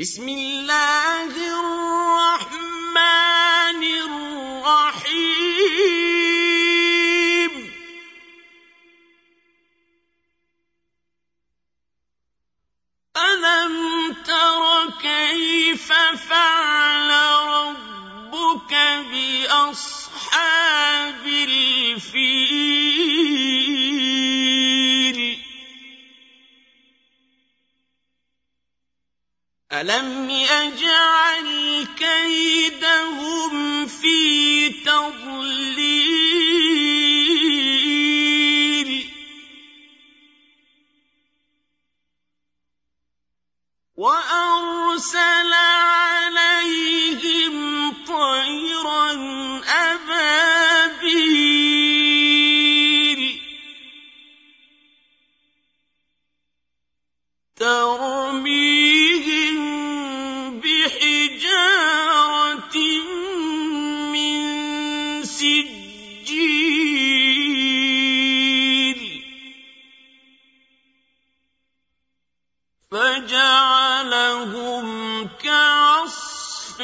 بسم الله الرحمن الرحيم. ألم تر كيف فعل ربك بأصحاب ألم يجعل كيدهم في تضليل وأرسل عليهم طيرا أبابيل ترميهم سجيل فجعلهم كعصف